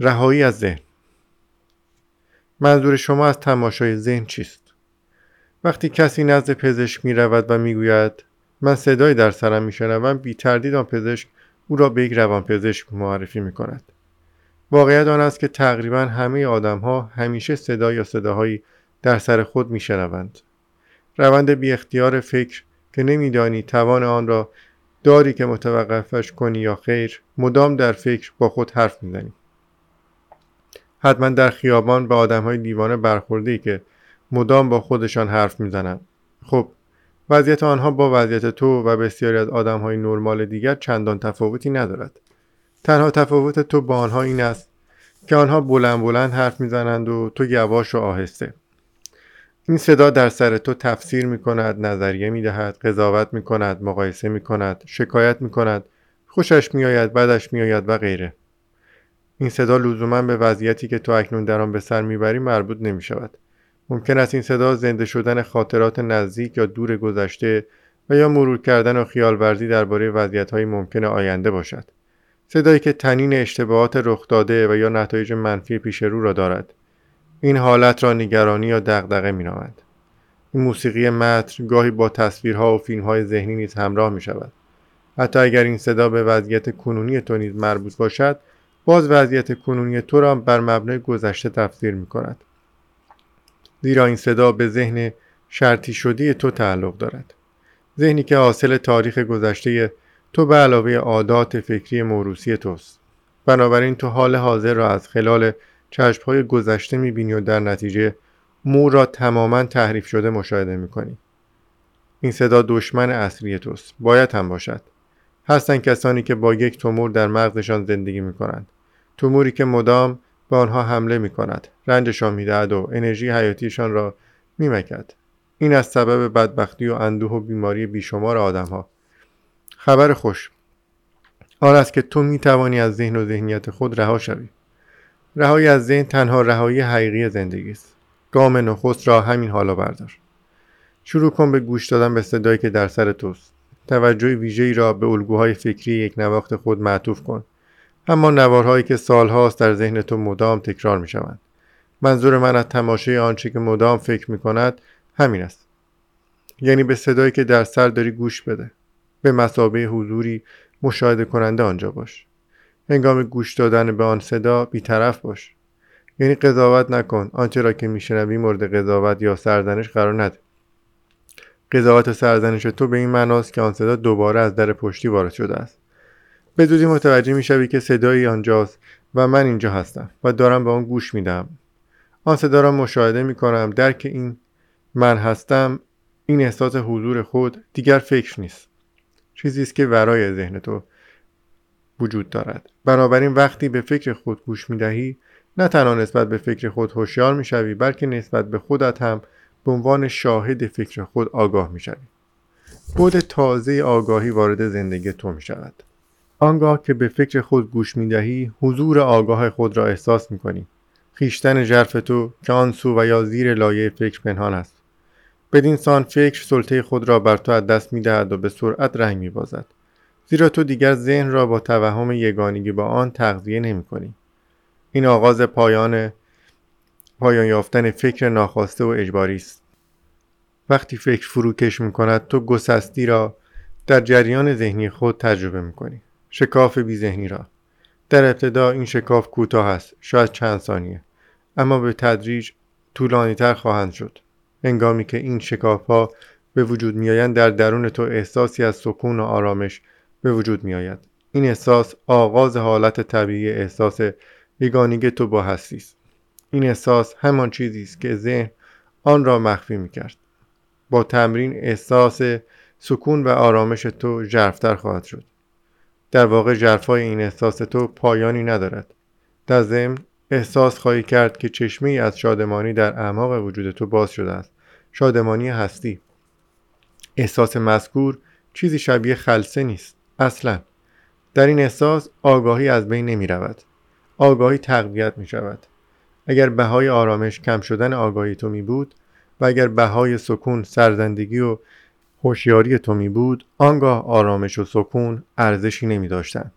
رهایی از ذهن. منظور شما از تماشای ذهن چیست؟ وقتی کسی نزد پزشک می رود و می گوید من صدایی در سرم می شنوم بی تردید آن پزشک او را به یک روان پزشک معرفی می کند واقعیت آن است که تقریبا همه آدم ها همیشه صدا یا صداهایی در سر خود می شنوند روند بی اختیار فکر که نمیدانی توان آن را داری که متوقفش کنی یا خیر مدام در فکر با خود حرف می‌زنی. حتما در خیابان به آدم های دیوانه برخورده ای که مدام با خودشان حرف می‌زنند خب وضعیت آنها با وضعیت تو و بسیاری از آدم های نرمال دیگر چندان تفاوتی ندارد. تنها تفاوت تو با آنها این است که آنها بلند بلند حرف می‌زنند و تو یواش و آهسته. این صدا در سر تو تفسیر می کند، نظریه می دهد، قضاوت می کند، مقایسه می کند، شکایت می کند، خوشش می آید، بدش می آید و غیره. این صدا لزوما به وضعیتی که تو اکنون در آن به سر می‌بری مربوط نمی شود. ممکن است این صدا زنده شدن خاطرات نزدیک یا دور گذشته و یا مرور کردن و خیال ورزی درباره وضعیت های ممکن آینده باشد. صدایی که تنین اشتباهات رخ داده و یا نتایج منفی پیش رو را دارد. این حالت را نگرانی یا دغدغه مینامند این موسیقی متر گاهی با تصویرها و فیلمهای ذهنی نیز همراه می شود حتی اگر این صدا به وضعیت کنونی تو نیز مربوط باشد باز وضعیت کنونی تو را بر مبنای گذشته تفسیر می کند زیرا این صدا به ذهن شرطی شدی تو تعلق دارد. ذهنی که حاصل تاریخ گذشته تو به علاوه عادات فکری موروسی توست. بنابراین تو حال حاضر را از خلال های گذشته می‌بینی و در نتیجه مو را تماما تحریف شده مشاهده می‌کنی. این صدا دشمن اصلی توست. باید هم باشد. هستند کسانی که با یک تومور در مغزشان زندگی می‌کنند. توموری که مدام به آنها حمله می‌کند. رنجشان می‌دهد و انرژی حیاتیشان را میمکد. این از سبب بدبختی و اندوه و بیماری بیشمار آدمها. خبر خوش. آن است که تو می‌توانی از ذهن و ذهنیت خود رها شوی. رهایی از ذهن تنها رهایی حقیقی زندگی است. گام نخست را همین حالا بردار. شروع کن به گوش دادن به صدایی که در سر توست. توجه ویژه‌ای را به الگوهای فکری یک نواخت خود معطوف کن. اما نوارهایی که سالهاست در ذهن تو مدام تکرار می شوند. منظور من از تماشای آنچه که مدام فکر می کند همین است. یعنی به صدایی که در سر داری گوش بده. به مسابه حضوری مشاهده کننده آنجا باش. هنگام گوش دادن به آن صدا بیطرف باش. یعنی قضاوت نکن. آنچه را که میشنوی مورد قضاوت یا سرزنش قرار نده. قضاوت و سرزنش تو به این معناست که آن صدا دوباره از در پشتی وارد شده است. به زودی متوجه می‌شوی که صدایی آنجاست و من اینجا هستم و دارم به آن گوش میدم. آن صدا را مشاهده می‌کنم. درک این من هستم این احساس حضور خود دیگر فکر نیست. چیزی است که ورای ذهن تو وجود دارد. بنابراین وقتی به فکر خود گوش می دهی نه تنها نسبت به فکر خود هوشیار می شوی بلکه نسبت به خودت هم به عنوان شاهد فکر خود آگاه می شوی بود تازه آگاهی وارد زندگی تو می شود آنگاه که به فکر خود گوش می دهی حضور آگاه خود را احساس می کنی خیشتن جرف تو که آن سو و یا زیر لایه فکر پنهان است. بدین سان فکر سلطه خود را بر تو از دست می دهد و به سرعت رنگ می بازد زیرا تو دیگر ذهن را با توهم یگانگی با آن تغذیه نمی کنی. این آغاز پایان پایان یافتن فکر ناخواسته و اجباری است. وقتی فکر فروکش می کند تو گسستی را در جریان ذهنی خود تجربه می کنی شکاف بی ذهنی را. در ابتدا این شکاف کوتاه است شاید چند ثانیه. اما به تدریج طولانی تر خواهند شد. هنگامی که این شکاف ها به وجود میآیند در درون تو احساسی از سکون و آرامش به وجود می آید. این احساس آغاز حالت طبیعی احساس یگانگی تو با هستی است. این احساس همان چیزی است که ذهن آن را مخفی می کرد با تمرین احساس سکون و آرامش تو ژرفتر خواهد شد. در واقع ژرفای این احساس تو پایانی ندارد. در ضمن احساس خواهی کرد که چشمه از شادمانی در اعماق وجود تو باز شده است. شادمانی هستی. احساس مذکور چیزی شبیه خلصه نیست. اصلا. در این احساس آگاهی از بین نمی رود. آگاهی تقویت می شود. اگر بهای آرامش کم شدن آگاهی تو می بود و اگر بهای سکون سرزندگی و هوشیاری تو می بود آنگاه آرامش و سکون ارزشی نمی داشتن.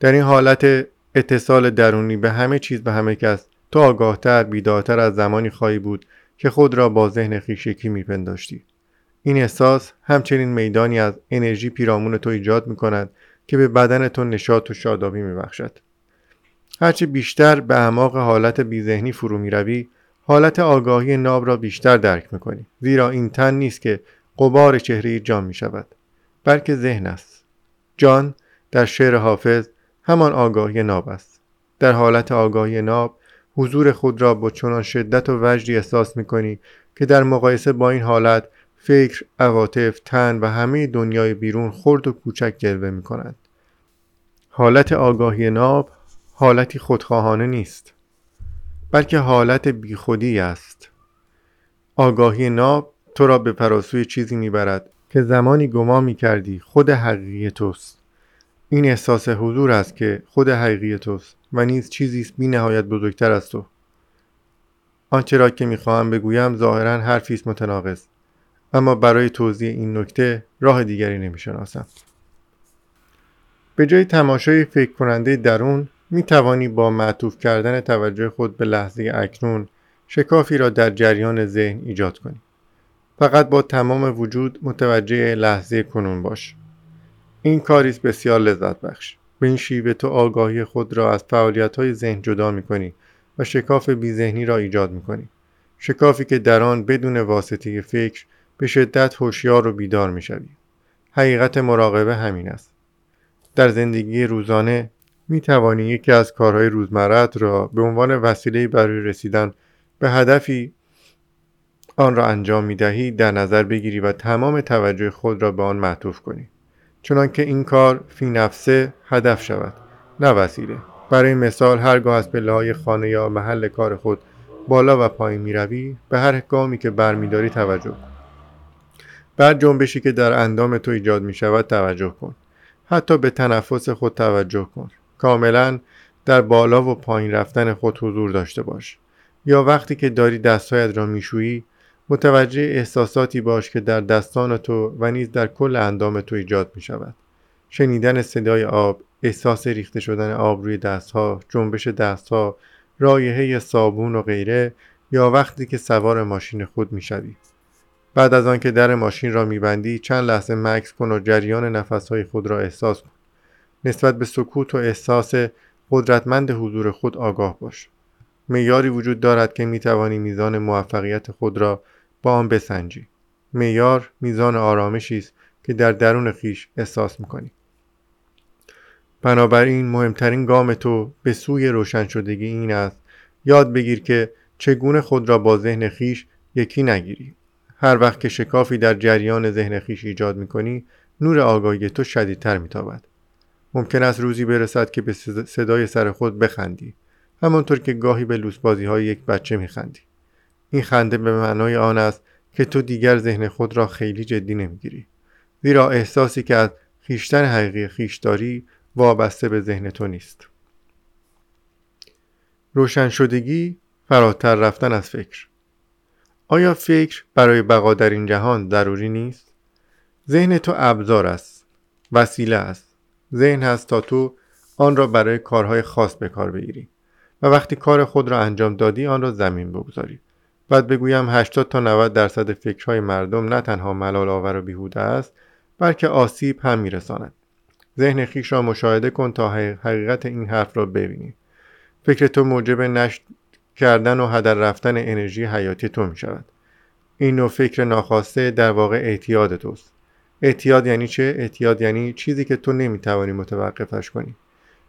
در این حالت اتصال درونی به همه چیز به همه کس تو آگاهتر بیدارتر از زمانی خواهی بود که خود را با ذهن خیش یکی میپنداشتی این احساس همچنین میدانی از انرژی پیرامون تو ایجاد می کند که به بدن تو نشاط و شادابی می بخشد. هرچه بیشتر به اعماق حالت بیذهنی فرو می روی حالت آگاهی ناب را بیشتر درک می کنی زیرا این تن نیست که قبار چهره جان می شود بلکه ذهن است. جان در شعر حافظ همان آگاهی ناب است. در حالت آگاهی ناب حضور خود را با چنان شدت و وجدی احساس می کنی که در مقایسه با این حالت فکر، عواطف، تن و همه دنیای بیرون خرد و کوچک جلوه می کنند. حالت آگاهی ناب حالتی خودخواهانه نیست بلکه حالت بیخودی است. آگاهی ناب تو را به پراسوی چیزی می‌برد که زمانی گمان می کردی خود حقیقی توست. این احساس حضور است که خود حقیقی توست و نیز چیزی است بی نهایت بزرگتر از تو. آنچه را که می‌خواهم بگویم ظاهرا حرفی است متناقض اما برای توضیح این نکته راه دیگری نمی‌شناسم. به جای تماشای فکر کننده درون می توانی با معطوف کردن توجه خود به لحظه اکنون شکافی را در جریان ذهن ایجاد کنی. فقط با تمام وجود متوجه لحظه کنون باش. این کاری است بسیار لذت بخش. به این شیوه تو آگاهی خود را از فعالیت های ذهن جدا می کنی و شکاف بیذهنی را ایجاد می کنی شکافی که در آن بدون واسطه فکر به شدت هوشیار و بیدار می شوی. حقیقت مراقبه همین است. در زندگی روزانه می توانی یکی از کارهای روزمرت را به عنوان وسیله برای رسیدن به هدفی آن را انجام می دهی در نظر بگیری و تمام توجه خود را به آن معطوف کنی. چنانکه این کار فی نفسه هدف شود نه وسیله. برای مثال هرگاه از پله های خانه یا محل کار خود بالا و پایین می روی به هر گامی که برمیداری توجه کن. بعد جنبشی که در اندام تو ایجاد می شود توجه کن. حتی به تنفس خود توجه کن. کاملا در بالا و پایین رفتن خود حضور داشته باش. یا وقتی که داری دستهایت را میشویی متوجه احساساتی باش که در دستان تو و نیز در کل اندام تو ایجاد می شود. شنیدن صدای آب، احساس ریخته شدن آب روی دستها، جنبش دستها، رایحه صابون و غیره یا وقتی که سوار ماشین خود می شوی. بعد از آنکه در ماشین را میبندی چند لحظه مکس کن و جریان نفسهای خود را احساس کن. نسبت به سکوت و احساس قدرتمند حضور خود آگاه باش. معیاری وجود دارد که می توانی میزان موفقیت خود را با آن بسنجی. معیار میزان آرامشی است که در درون خیش احساس می‌کنی. بنابراین مهمترین گام تو به سوی روشن شدگی این است. یاد بگیر که چگونه خود را با ذهن خیش یکی نگیری. هر وقت که شکافی در جریان ذهن خیش ایجاد می‌کنی نور آگاهی تو شدیدتر میتابد. ممکن است روزی برسد که به صدای سر خود بخندی. همانطور که گاهی به لوسبازی های یک بچه میخندی. این خنده به معنای آن است که تو دیگر ذهن خود را خیلی جدی نمی‌گیری. زیرا احساسی که از خیشتن حقیقی خیش داری وابسته به ذهن تو نیست. روشن شدگی فراتر رفتن از فکر. آیا فکر برای بقا در این جهان ضروری نیست؟ ذهن تو ابزار است وسیله است. ذهن هست تا تو آن را برای کارهای خاص به کار بگیری و وقتی کار خود را انجام دادی آن را زمین بگذاری. بعد بگویم 80 تا 90 درصد فکرهای مردم نه تنها ملال آور و بیهوده است بلکه آسیب هم میرساند. ذهن خیش را مشاهده کن تا حقیقت این حرف را ببینی. فکر تو موجب نشت کردن و هدر رفتن انرژی حیاتی تو می شود این نوع فکر ناخواسته در واقع اعتیاد توست. اعتیاد یعنی چه؟ اعتیاد یعنی چیزی که تو نمی‌توانی متوقفش کنی.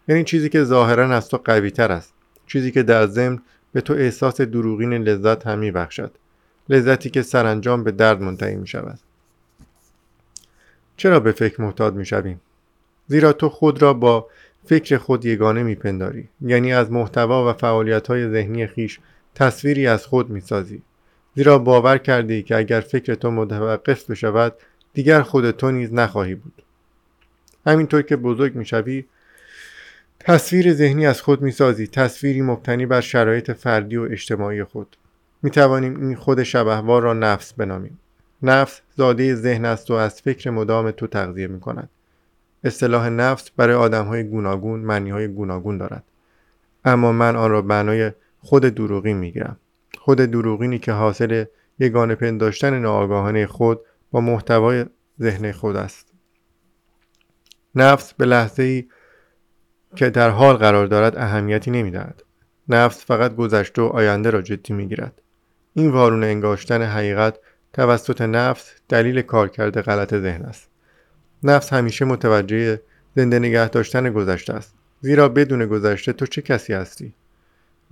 یعنی چیزی که ظاهرا از تو قوی تر است. چیزی که در ضمن به تو احساس دروغین لذت هم میبخشد. لذتی که سرانجام به درد منتهی می شود چرا به فکر محتاط می شویم؟ زیرا تو خود را با فکر خود یگانه میپنداری. یعنی از محتوا و فعالیت های ذهنی خیش تصویری از خود می‌سازی. زیرا باور کردی که اگر فکر تو متوقف بشود دیگر خود تو نیز نخواهی بود. همینطور که بزرگ می‌شوی تصویر ذهنی از خود می‌سازی. تصویری مبتنی بر شرایط فردی و اجتماعی خود. می توانیم این خود شبهوار را نفس بنامیم. نفس زاده ذهن است و از فکر مدام تو تغذیه می کند اصطلاح نفس برای آدم های گوناگون معنی های گوناگون دارد. اما من آن را بنای خود دروغین می‌گیرم. خود دروغینی که حاصل یگانه پنداشتن ناآگاهانه خود با محتوای ذهن خود است. نفس به لحظه ای که در حال قرار دارد اهمیتی نمی‌دهد. نفس فقط گذشته و آینده را جدی می‌گیرد. این وارون انگاشتن حقیقت توسط نفس دلیل کارکرد غلط ذهن است. نفس همیشه متوجه زنده نگه داشتن گذشته است. زیرا بدون گذشته تو چه کسی هستی؟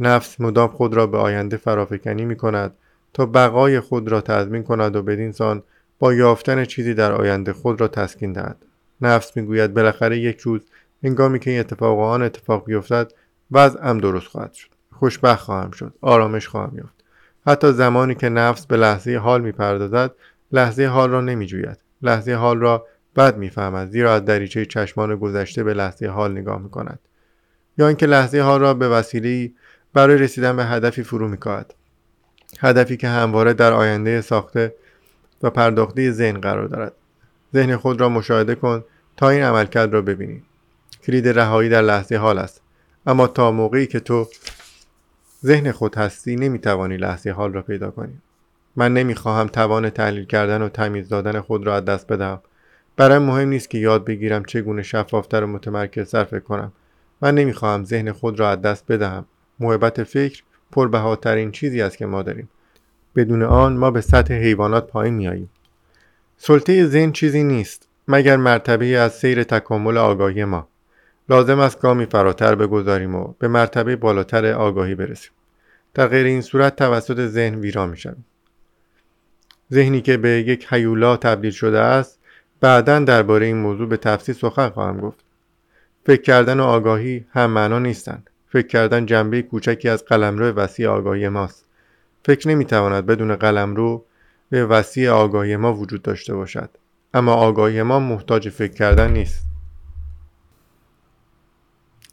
نفس مدام خود را به آینده فرافکنی می کند تا بقای خود را تضمین کند و بدین سان با یافتن چیزی در آینده خود را تسکین دهد. نفس می‌گوید بالاخره یک روز هنگامی که این اتفاق آن اتفاق بیفتد وضعم درست خواهد شد. خوشبخت خواهم شد. آرامش خواهم یافت. حتی زمانی که نفس به لحظه حال می‌پردازد لحظه حال را نمیجوید. لحظه حال را بد می‌فهمد زیرا از دریچه چشمان گذشته به لحظه حال نگاه می‌کند. یا اینکه لحظه حال را به وسیله برای رسیدن به هدفی فرو میکاهد. هدفی که همواره در آینده ساخته و پرداخته ذهن قرار دارد. ذهن خود را مشاهده کن تا این عملکرد را ببینی. کلید رهایی در لحظه حال است. اما تا موقعی که تو ذهن خود هستی نمی‌توانی لحظه حال را پیدا کنی. من نمی‌خواهم توان تحلیل کردن و تمیز دادن خود را از دست بدهم. برای مهم نیست که یاد بگیرم چگونه شفافتر و متمرکز فکر کنم. من نمی‌خواهم ذهن خود را از دست بدهم. محبت فکر پربهاترین چیزی است که ما داریم. بدون آن ما به سطح حیوانات پایین میاییم سلطه ذهن چیزی نیست مگر مرتبه از سیر تکامل آگاهی ما. لازم است گامی فراتر بگذاریم و به مرتبه بالاتر آگاهی برسیم. در غیر این صورت توسط ذهن ویران می‌شویم. ذهنی که به یک حیولا تبدیل شده است بعدا درباره این موضوع به تفصیل سخن خواهم گفت. فکر کردن و آگاهی هم معنا نیستند. فکر کردن جنبه کوچکی از قلمرو وسیع آگاهی ماست. فکر نمی‌تواند بدون قلمرو به وسیع آگاهی ما وجود داشته باشد. اما آگاهی ما محتاج فکر کردن نیست.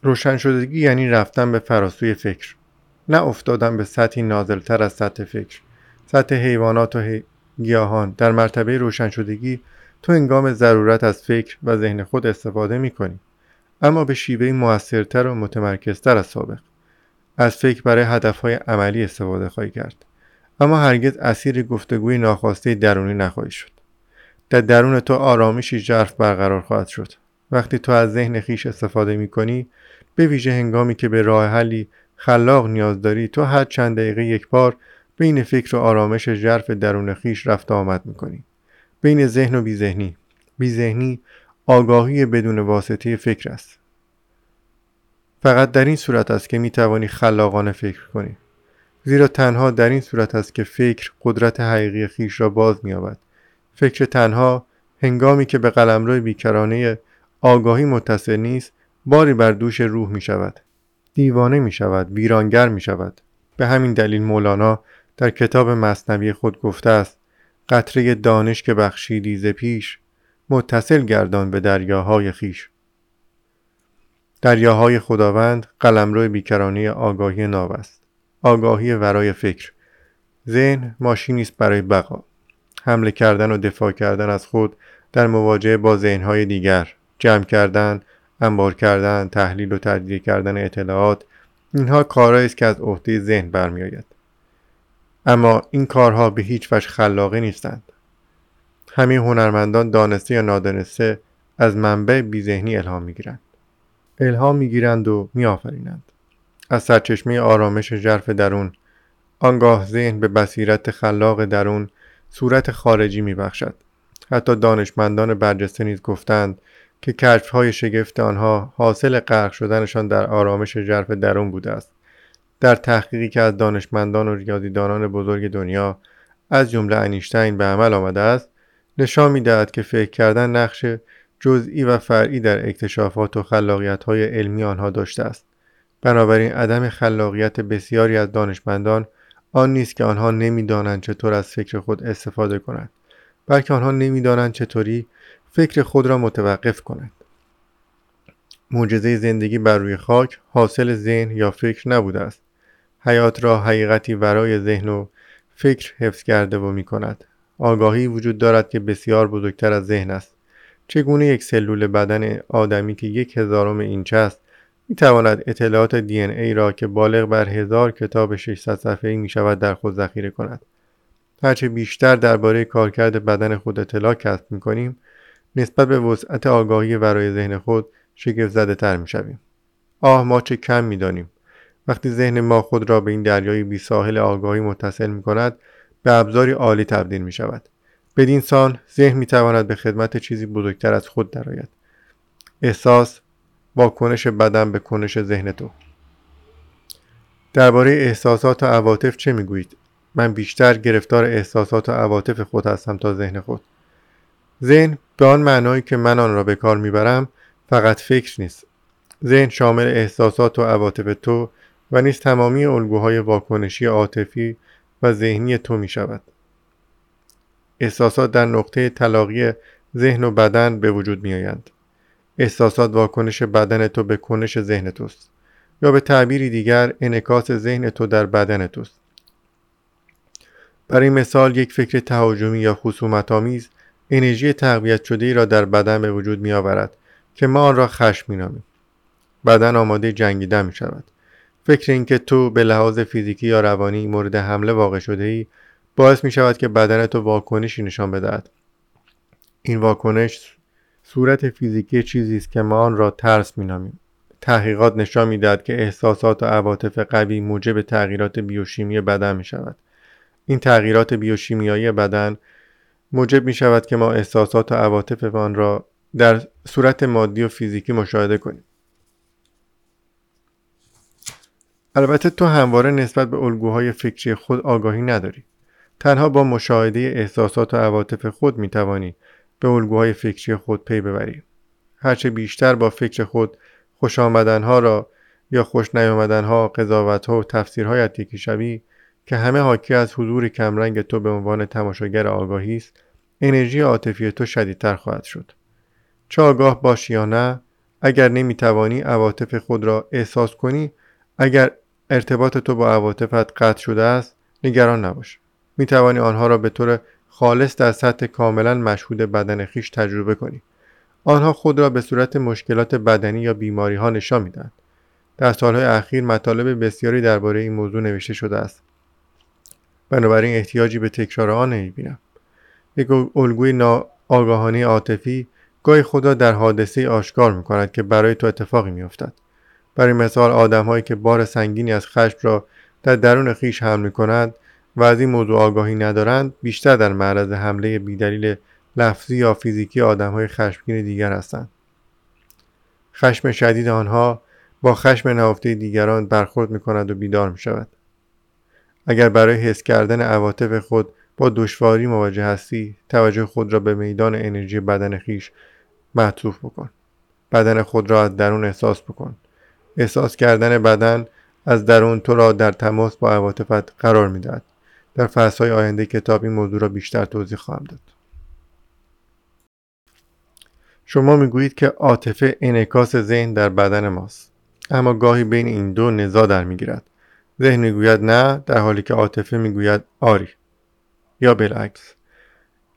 روشن شدگی یعنی رفتن به فراسوی فکر. نه افتادن به سطحی نازلتر از سطح فکر. سطح حیوانات و گیاهان. در مرتبه روشن شدگی تو انگام ضرورت از فکر و ذهن خود استفاده می کنی. اما به شیوه موثرتر و متمرکزتر از سابق. از فکر برای هدفهای عملی استفاده خواهی کرد. اما هرگز اسیر گفتگوی ناخواسته درونی نخواهی شد. در درون تو آرامشی جرف برقرار خواهد شد. وقتی تو از ذهن خیش استفاده می کنی به ویژه هنگامی که به راه حلی خلاق نیاز داری تو هر چند دقیقه یک بار بین فکر و آرامش جرف درون خیش رفت آمد می کنی بین ذهن و بیذهنی. بیذهنی آگاهی بدون واسطه فکر است. فقط در این صورت است که می توانی خلاقانه فکر کنی. زیرا تنها در این صورت است که فکر قدرت حقیقی خیش را باز می‌یابد. فکر تنها هنگامی که به قلمرو بیکرانه آگاهی متصل نیست باری بر دوش روح می شود. دیوانه می شود. ویرانگر می شود. به همین دلیل مولانا در کتاب مصنوی خود گفته است قطره دانش که بخشیدی ز پیش متصل گردان به دریاهای خیش دریاهای خداوند قلمرو بیکرانی آگاهی ناو است. آگاهی ورای فکر. ذهن ماشینی است برای بقا. حمله کردن و دفاع کردن از خود در مواجهه با ذهنهای دیگر. جمع کردن انبار کردن تحلیل و تجزیه کردن اطلاعات اینها کارهایی است که از عهده ذهن برمیآید. اما این کارها به هیچ وجه خلاقه نیستند. همه هنرمندان دانسته یا نادانسته از منبع بیذهنی الهام می‌گیرند. الهام می‌گیرند و میآفرینند. از سرچشمه آرامش ژرف درون آنگاه ذهن به بصیرت خلاق درون صورت خارجی میبخشد. حتی دانشمندان برجسته نیز گفتند که کشفهای شگفت آنها حاصل غرق شدنشان در آرامش ژرف درون بوده است. در تحقیقی که از دانشمندان و ریاضیدانان بزرگ دنیا از جمله انیشتین به عمل آمده است نشان می‌دهد که فکر کردن نقش جزئی و فرعی در اکتشافات و خلاقیت های علمی آنها داشته است. بنابراین عدم خلاقیت بسیاری از دانشمندان آن نیست که آنها نمی‌دانند چطور از فکر خود استفاده کنند بلکه آنها نمی‌دانند چطوری فکر خود را متوقف کنند. معجزه زندگی بر روی خاک حاصل ذهن یا فکر نبوده است. حیات را حقیقتی ورای ذهن و فکر حفظ کرده و می کند. آگاهی وجود دارد که بسیار بزرگتر از ذهن است. چگونه یک سلول بدن آدمی که یک هزارم اینچ است می تواند اطلاعات دی ای را که بالغ بر هزار کتاب 600 صفحه‌ای می شود در خود ذخیره کند. هرچه بیشتر درباره کارکرد بدن خود اطلاع کسب می کنیم نسبت به وسعت آگاهی ورای ذهن خود شگفت زده تر می شویم. آه ما چه کم می دانیم. وقتی ذهن ما خود را به این دریای بی ساحل آگاهی متصل می کند به ابزاری عالی تبدیل می شود. بدین سان ذهن می تواند به خدمت چیزی بزرگتر از خود درآید. احساس واکنش بدن به کنش ذهن تو درباره احساسات و عواطف چه می‌گویید من بیشتر گرفتار احساسات و عواطف خود هستم تا ذهن خود ذهن به آن معنایی که من آن را به کار می‌برم فقط فکر نیست ذهن شامل احساسات و عواطف تو و نیز تمامی الگوهای واکنشی عاطفی و ذهنی تو می شود. احساسات در نقطه تلاقی ذهن و بدن به وجود می آیند. احساسات واکنش بدن تو به کنش ذهن توست یا به تعبیری دیگر انکاس ذهن تو در بدن توست برای مثال یک فکر تهاجمی یا خصومت آمیز انرژی تقویت شده ای را در بدن به وجود می آورد که ما آن را خشم می نامیم. بدن آماده جنگیدن می شود. فکر اینکه تو به لحاظ فیزیکی یا روانی مورد حمله واقع شده ای باعث می شود که بدن تو واکنشی نشان بدهد. این واکنش صورت فیزیکی چیزی است که ما آن را ترس مینامیم تحقیقات نشان می‌دهد که احساسات و عواطف قوی موجب تغییرات بیوشیمی بدن می شود. این تغییرات بیوشیمیایی بدن موجب می شود که ما احساسات و عواطف آن را در صورت مادی و فیزیکی مشاهده کنیم. البته تو همواره نسبت به الگوهای فکری خود آگاهی نداری. تنها با مشاهده احساسات و عواطف خود می توانی به الگوهای فکری خود پی ببری هرچه بیشتر با فکر خود خوش آمدنها را یا خوش نیامدنها قضاوتها و تفسیرهایت یکی شوی که همه حاکی از حضور کمرنگ تو به عنوان تماشاگر آگاهی است انرژی عاطفی تو شدیدتر خواهد شد. چه آگاه باشی یا نه اگر نمی‌توانی عواطف خود را احساس کنی اگر ارتباط تو با عواطفت قطع شده است نگران نباش. می‌توانی آنها را به طور خالص در سطح کاملا مشهود بدن خیش تجربه کنی. آنها خود را به صورت مشکلات بدنی یا بیماری ها نشان می‌دهند. در سالهای اخیر مطالب بسیاری درباره این موضوع نوشته شده است. بنابراین احتیاجی به تکرار آن نمی‌بینم. یک الگوی ناآگاهانه عاطفی گاهی خدا در حادثه آشکار می کند که برای تو اتفاقی میافتد. برای مثال آدمهایی که بار سنگینی از خشم را در درون خیش حمل می کند و از این موضوع آگاهی ندارند بیشتر در معرض حمله بیدلیل لفظی یا فیزیکی آدم های خشمگین دیگر هستند. خشم شدید آنها با خشم نهفته دیگران برخورد می کند و بیدار می شود اگر برای حس کردن عواطف خود با دشواری مواجه هستی توجه خود را به میدان انرژی بدن خیش معطوف بکن. بدن خود را از درون احساس بکن. احساس کردن بدن از درون تو را در تماس با عواطفت قرار می‌دهد. در فصلهای آینده کتاب این موضوع را بیشتر توضیح خواهم داد. شما می‌گویید که عاطفه انعکاس ذهن در بدن ماست. اما گاهی بین این دو نزا در می‌گیرد. ذهن می‌گوید نه در حالی که عاطفه می‌گوید آری. یا بالعکس.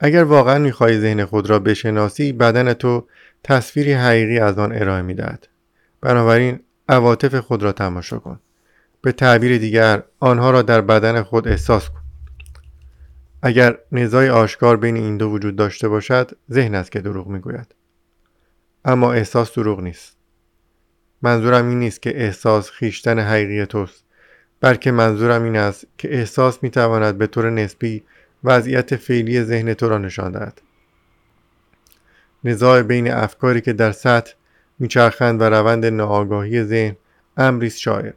اگر واقعا می‌خواهی ذهن خود را بشناسی بدن تو تصویری حقیقی از آن ارائه می‌دهد. بنابراین عواطف خود را تماشا کن. به تعبیر دیگر آنها را در بدن خود احساس کن. اگر نزای آشکار بین این دو وجود داشته باشد ذهن است که دروغ می‌گوید. اما احساس دروغ نیست. منظورم این نیست که احساس خیشتن حقیقی توست بلکه منظورم این است که احساس می‌تواند به طور نسبی وضعیت فعلی ذهن تو را نشان دهد. نزاع بین افکاری که در سطح میچرخند و روند ناآگاهی ذهن امری شاعر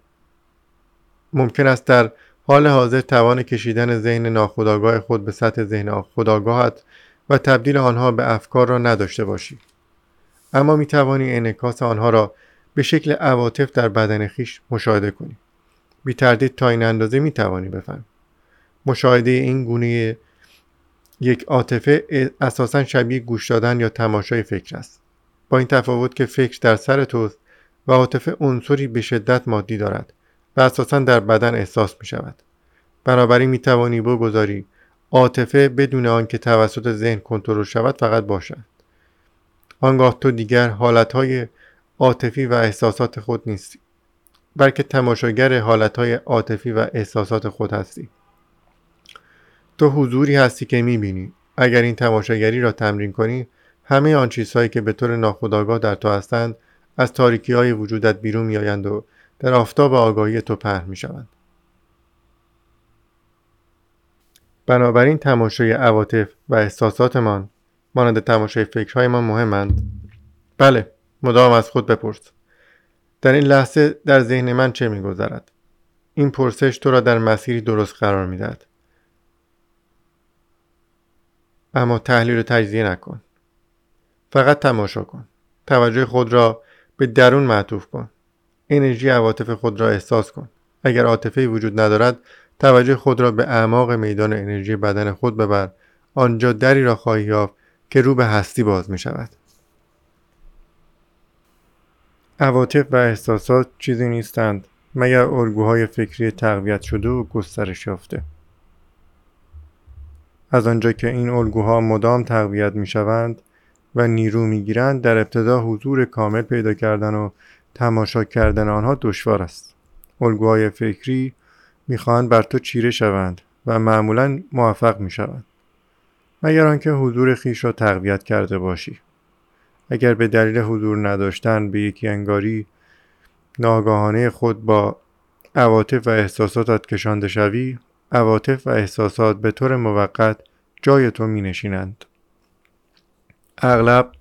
ممکن است در حال حاضر توان کشیدن ذهن ناخودآگاه خود به سطح ذهن خداگاهت و تبدیل آنها به افکار را نداشته باشی. اما می توانی انعکاس آنها را به شکل عواطف در بدن خیش مشاهده کنی. بی تردید تا این اندازه می توانی بفهم مشاهده این گونه یک عاطفه اساسا شبیه گوش دادن یا تماشای فکر است. با این تفاوت که فکر در سر توست و عاطفه عنصری به شدت مادی دارد و اساسا در بدن احساس می شود. بنابراین می توانی بگذاری عاطفه بدون آنکه توسط ذهن کنترل شود فقط باشد. آنگاه تو دیگر حالتهای عاطفی و احساسات خود نیستی بلکه تماشاگر حالتهای عاطفی و احساسات خود هستی. تو حضوری هستی که می‌بینی. اگر این تماشاگری را تمرین کنی همه آن چیزهایی که به طور ناخودآگاه در تو هستند از تاریکی های وجودت بیرون میآیند و در آفتاب آگاهی تو پهن می‌شوند. بنابراین تماشای عواطف و احساساتمان مانند تماشای فکرهایمان مهمند. بله مدام از خود بپرس. در این لحظه در ذهن من چه میگذرد؟ این پرسش تو را در مسیری درست قرار می‌دهد. اما تحلیل و تجزیه نکن. فقط تماشا کن. توجه خود را به درون معطوف کن. انرژی عواطف خود را احساس کن. اگر عاطفه وجود ندارد توجه خود را به اعماق میدان انرژی بدن خود ببر. آنجا دری را خواهی یافت که رو به هستی باز می شود عواطف و احساسات چیزی نیستند مگر الگوهای فکری تقویت شده و گسترش یافته. از آنجا که این الگوها مدام تقویت می شوند و نیرو می گیرند در ابتدا حضور کامل پیدا کردن و تماشا کردن آنها دشوار است. الگوهای فکری می‌خواهند بر تو چیره شوند و معمولا موفق می شوند مگر آنکه حضور خیش را تقویت کرده باشی. اگر به دلیل حضور نداشتن به یکی انگاری ناگاهانه خود با عواطف و احساساتت کشانده شوی عواطف و احساسات به طور موقت جای تو می نشینند. اغلب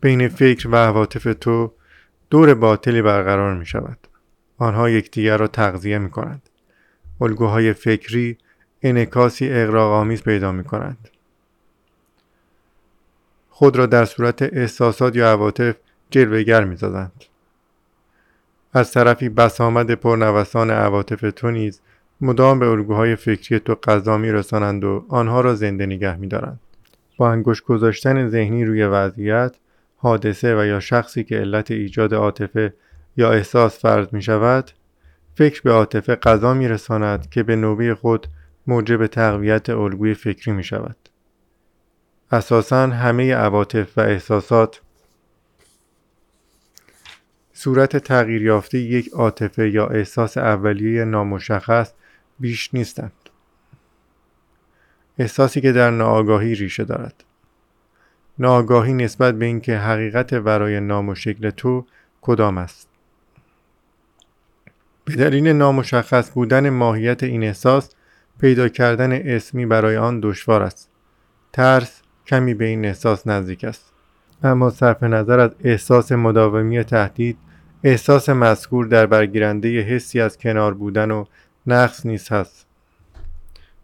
بین فکر و عواطف تو دور باطلی برقرار می شود. آنها یکدیگر را تغذیه می کنند. الگوهای فکری انکاسی اقراقآمیز پیدا می کنند. خود را در صورت احساسات یا عواطف جلوگر می زدند. از طرفی بسامد پرنوسان عواطف تو نیز مدام به الگوهای فکری تو غذا رسانند و آنها را زنده نگه میدارند. با انگشت گذاشتن ذهنی روی وضعیت حادثه و یا شخصی که علت ایجاد عاطفه یا احساس فرض می شود فکر به عاطفه غذا می رساند که به نوبه خود موجب تقویت الگوی فکری می شود اساسا همه عواطف و احساسات صورت تغییر یافته یک عاطفه یا احساس اولیه نامشخص بیش نیستند. احساسی که در ناآگاهی ریشه دارد. ناآگاهی نسبت به اینکه حقیقت ورای نام و شکل تو کدام است؟ به دلیل نامشخص بودن ماهیت این احساس پیدا کردن اسمی برای آن دشوار است. ترس کمی به این احساس نزدیک است. اما صرف نظر از احساس مداومی تهدید احساس مذکور در برگیرنده حسی از کنار بودن و نقص نیست هست.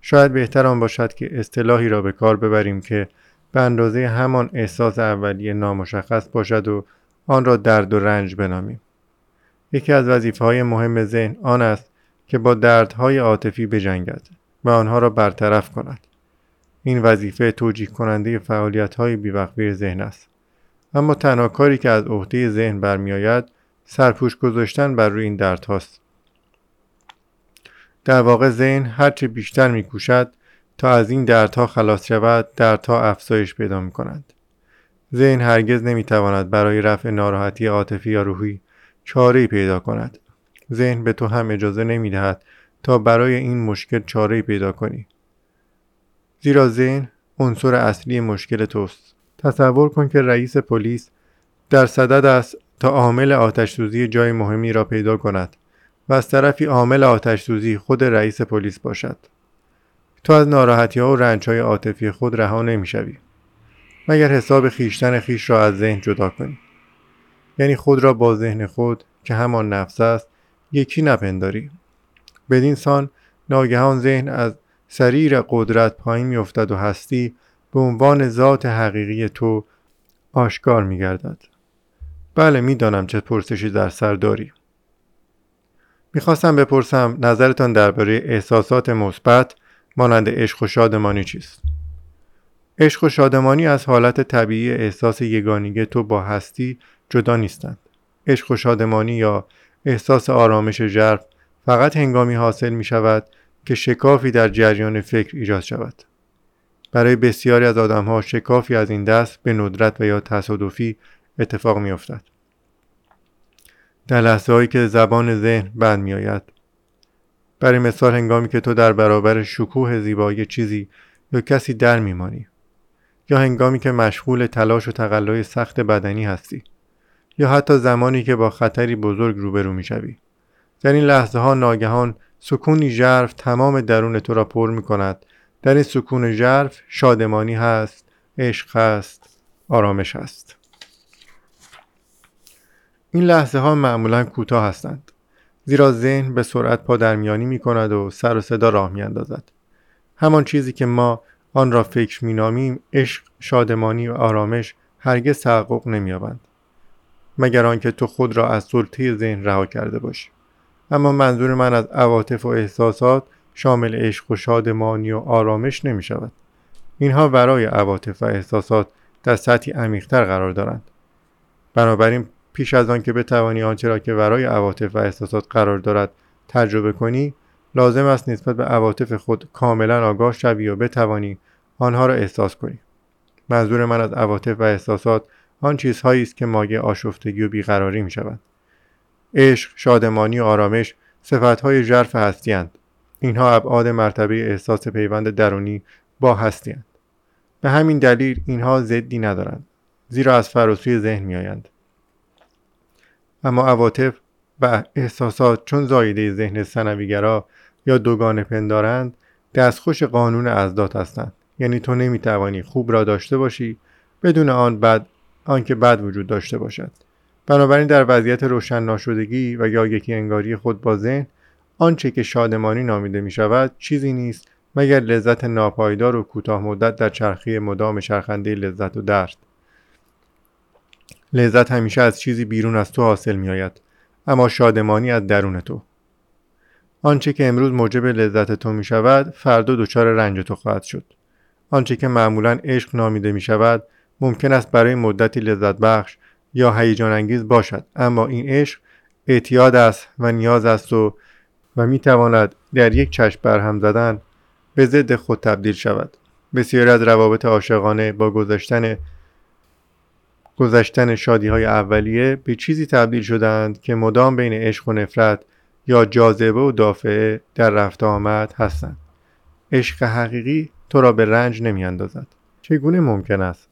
شاید بهتر آن باشد که اصطلاحی را به کار ببریم که به اندازه همان احساس اولیه نامشخص باشد و آن را درد و رنج بنامیم. یکی از وظیفه های مهم ذهن آن است که با دردهای عاطفی بجنگد و آنها را برطرف کند. این وظیفه توجیه کننده فعالیت های بیوقفه ذهن است. اما تنها کاری که از عهده ذهن برمیآید سرپوش گذاشتن بر روی این دردهاست. در واقع ذهن هرچه بیشتر میکوشد تا از این دردها خلاص شود دردها افزایش پیدا می کنند. ذهن هرگز نمی‌تواند برای رفع ناراحتی عاطفی یا روحی چاره پیدا کند. ذهن به تو هم اجازه نمی دهد تا برای این مشکل چاره پیدا کنی. زیرا ذهن عنصر اصلی مشکل توست. تصور کن که رئیس پلیس در صدد است تا عامل آتش سوزی جای مهمی را پیدا کند و از طرفی عامل آتش سوزی خود رئیس پلیس باشد. تو از ناراحتی ها و رنج های عاطفی خود رها نمی‌شوی. مگر حساب خیشتن خیش را از ذهن جدا کنی؟ یعنی خود را با ذهن خود که همان نفس است یکی نپنداری. بدین سان ناگهان ذهن از سریر قدرت پایین میافتد و هستی به عنوان ذات حقیقی تو آشکار میگردد. بله می‌دانم چه پرسشی در سر داری. می‌خواستم بپرسم نظرتان درباره احساسات مثبت مانند عشق و شادمانی چیست؟ عشق و شادمانی از حالت طبیعی احساس یگانگی تو با هستی جدا نیستند. عشق و شادمانی یا احساس آرامش ژرف فقط هنگامی حاصل می شود که شکافی در جریان فکر ایجاد شود. برای بسیاری از آدمها شکافی از این دست به ندرت و یا تصادفی اتفاق می افتد. در لحظه هایی که زبان ذهن بند می آید برای مثال هنگامی که تو در برابر شکوه زیبایی چیزی یا کسی در میمانی یا هنگامی که مشغول تلاش و تقلای سخت بدنی هستی یا حتی زمانی که با خطری بزرگ روبرو می‌شوی. در این لحظه ها ناگهان سکونی ژرف تمام درون تو را پر می کند در این سکون ژرف شادمانی هست عشق هست آرامش هست. این لحظه ها معمولا کوتاه هستند. زیرا ذهن به سرعت پادرمیانی می کند و سر و صدا راه می اندازد. همان چیزی که ما آن را فکر می نامیم عشق شادمانی و آرامش هرگز تحقق نمییابند. مگر آنکه تو خود را از سلطه ذهن رها کرده باشی. اما منظور من از عواطف و احساسات شامل عشق و شادمانی و آرامش نمی شود اینها ورای عواطف و احساسات در سطحی عمیقتر قرار دارند. بنابراین پیش از آن که بتوانی آنچه را که ورای عواطف و احساسات قرار دارد تجربه کنی لازم است نسبت به عواطف خود کاملا آگاه شوی و بتوانی آنها را احساس کنی. منظور من از عواطف و احساسات آن چیزهایی است که مایه آشفتگی و بیقراری می شود عشق شادمانی و آرامش صفتهای ژرف هستیاند. اینها ابعاد مرتبه احساس پیوند درونی با هستیاند. به همین دلیل اینها ضدی ندارند زیرا از فراسوی ذهن میآیند. اما عواطف و احساسات چون زایده ذهن سنویگرا یا دوگانه پندارند دستخوش قانون ازداد هستند. یعنی تو نمی‌توانی خوب را داشته باشی بدون آن بد آنکه بد وجود داشته باشد. بنابراین در وضعیت روشن ناشدگی و یا یکی انگاری خود با ذهن آنچه که شادمانی نامیده می شود چیزی نیست مگر لذت ناپایدار و کوتاه مدت در چرخی مدام چرخنده لذت و درد. لذت همیشه از چیزی بیرون از تو حاصل می آید اما شادمانی از درون تو. آنچه که امروز موجب لذت تو می شود فردا دچار رنج تو خواهد شد. آنچه که معمولا عشق نامیده می شود ممکن است برای مدتی لذت بخش یا هیجان انگیز باشد. اما این عشق اعتیاد است و نیاز است و و می تواند در یک چشم برهم زدن به ضد خود تبدیل شود. بسیاری از روابط عاشقانه با گذشتن گذشتن شادی های اولیه به چیزی تبدیل شدند که مدام بین عشق و نفرت یا جاذبه و دافعه در رفت آمد هستند. عشق حقیقی تو را به رنج نمی اندازد چگونه ممکن است؟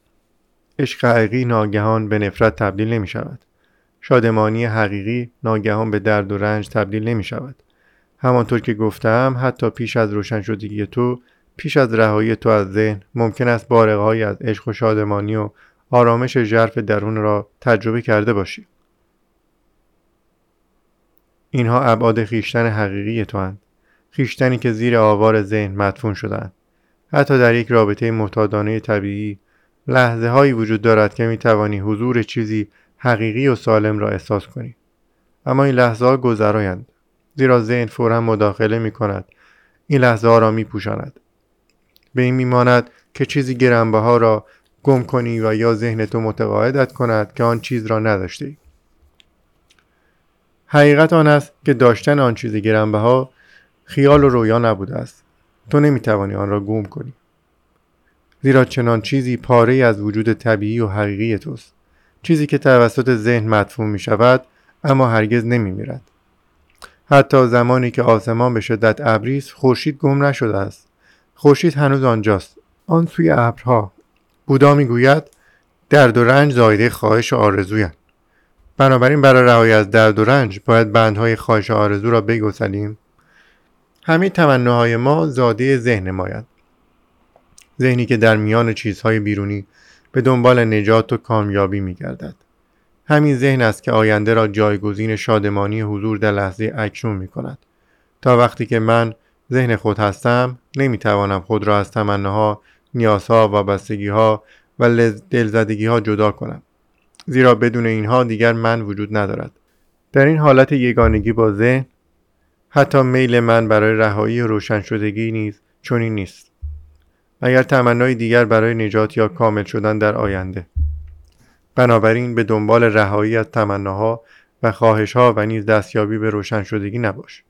عشق حقیقی ناگهان به نفرت تبدیل نمی شود شادمانی حقیقی ناگهان به درد و رنج تبدیل نمی شود همانطور که گفتم حتی پیش از روشن شدگی تو پیش از رهایی تو از ذهن ممکن است بارقهایی از عشق و شادمانی و آرامش ژرف درون را تجربه کرده باشی. اینها ابعاد خیشتن حقیقی تو هند. خیشتنی که زیر آوار ذهن مدفون شدند حتی در یک رابطه معتادانه طبیعی لحظه هایی وجود دارد که می توانی حضور چیزی حقیقی و سالم را احساس کنی. اما این لحظه ها گذرایند. زیرا ذهن فورا مداخله می کند این لحظه ها را می پوشاند به این میماند که چیزی گرنبه را گم کنی و یا ذهن تو متقاعدت کند که آن چیز را نداشته ای. حقیقت آن است که داشتن آن چیز گرنبه ها خیال و رویا نبوده است. تو نمی‌توانی آن را گم کنی. زیرا چنان چیزی پاره از وجود طبیعی و حقیقی توست. چیزی که توسط ذهن مدفون می شود اما هرگز نمی میرد. حتی زمانی که آسمان به شدت ابری خورشید گم نشده است. خورشید هنوز آنجاست. آن سوی ابرها. بودا می‌گوید درد و رنج زایده خواهش و آرزویند بنابراین برای رهایی از درد و رنج باید بندهای خواهش و آرزو را بگسلیم. همه تمناهای ما زاده ذهن ماید ذهنی که در میان چیزهای بیرونی به دنبال نجات و کامیابی میگردد. همین ذهن است که آینده را جایگزین شادمانی حضور در لحظه اکنون می کند تا وقتی که من ذهن خود هستم نمی‌توانم خود را از تمناها نیازها و بستگی ها و دلزدگی ها جدا کنم. زیرا بدون اینها دیگر من وجود ندارد. در این حالت یگانگی با ذهن حتی میل من برای رهایی و روشن شدگی نیز چنین نیست. اگر تمنای دیگر برای نجات یا کامل شدن در آینده. بنابراین به دنبال رهایی از تمناها و خواهشها و نیز دستیابی به روشن شدگی نباش.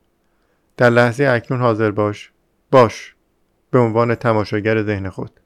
در لحظه اکنون حاضر باش. باش. به عنوان تماشاگر ذهن خود.